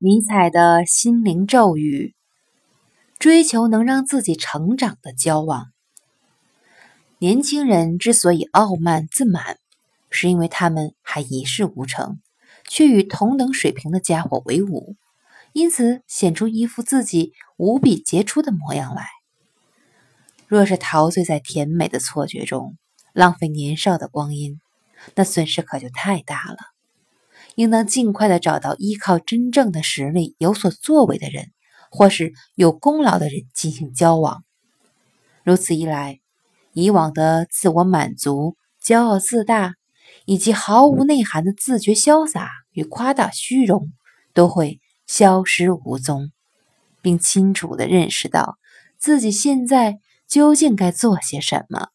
尼采的心灵咒语：追求能让自己成长的交往。年轻人之所以傲慢自满，是因为他们还一事无成，却与同等水平的家伙为伍，因此显出一副自己无比杰出的模样来。若是陶醉在甜美的错觉中，浪费年少的光阴，那损失可就太大了。应当尽快的找到依靠真正的实力有所作为的人，或是有功劳的人进行交往。如此一来，以往的自我满足、骄傲自大，以及毫无内涵的自觉潇洒与夸大虚荣，都会消失无踪，并清楚的认识到自己现在。究竟该做些什么？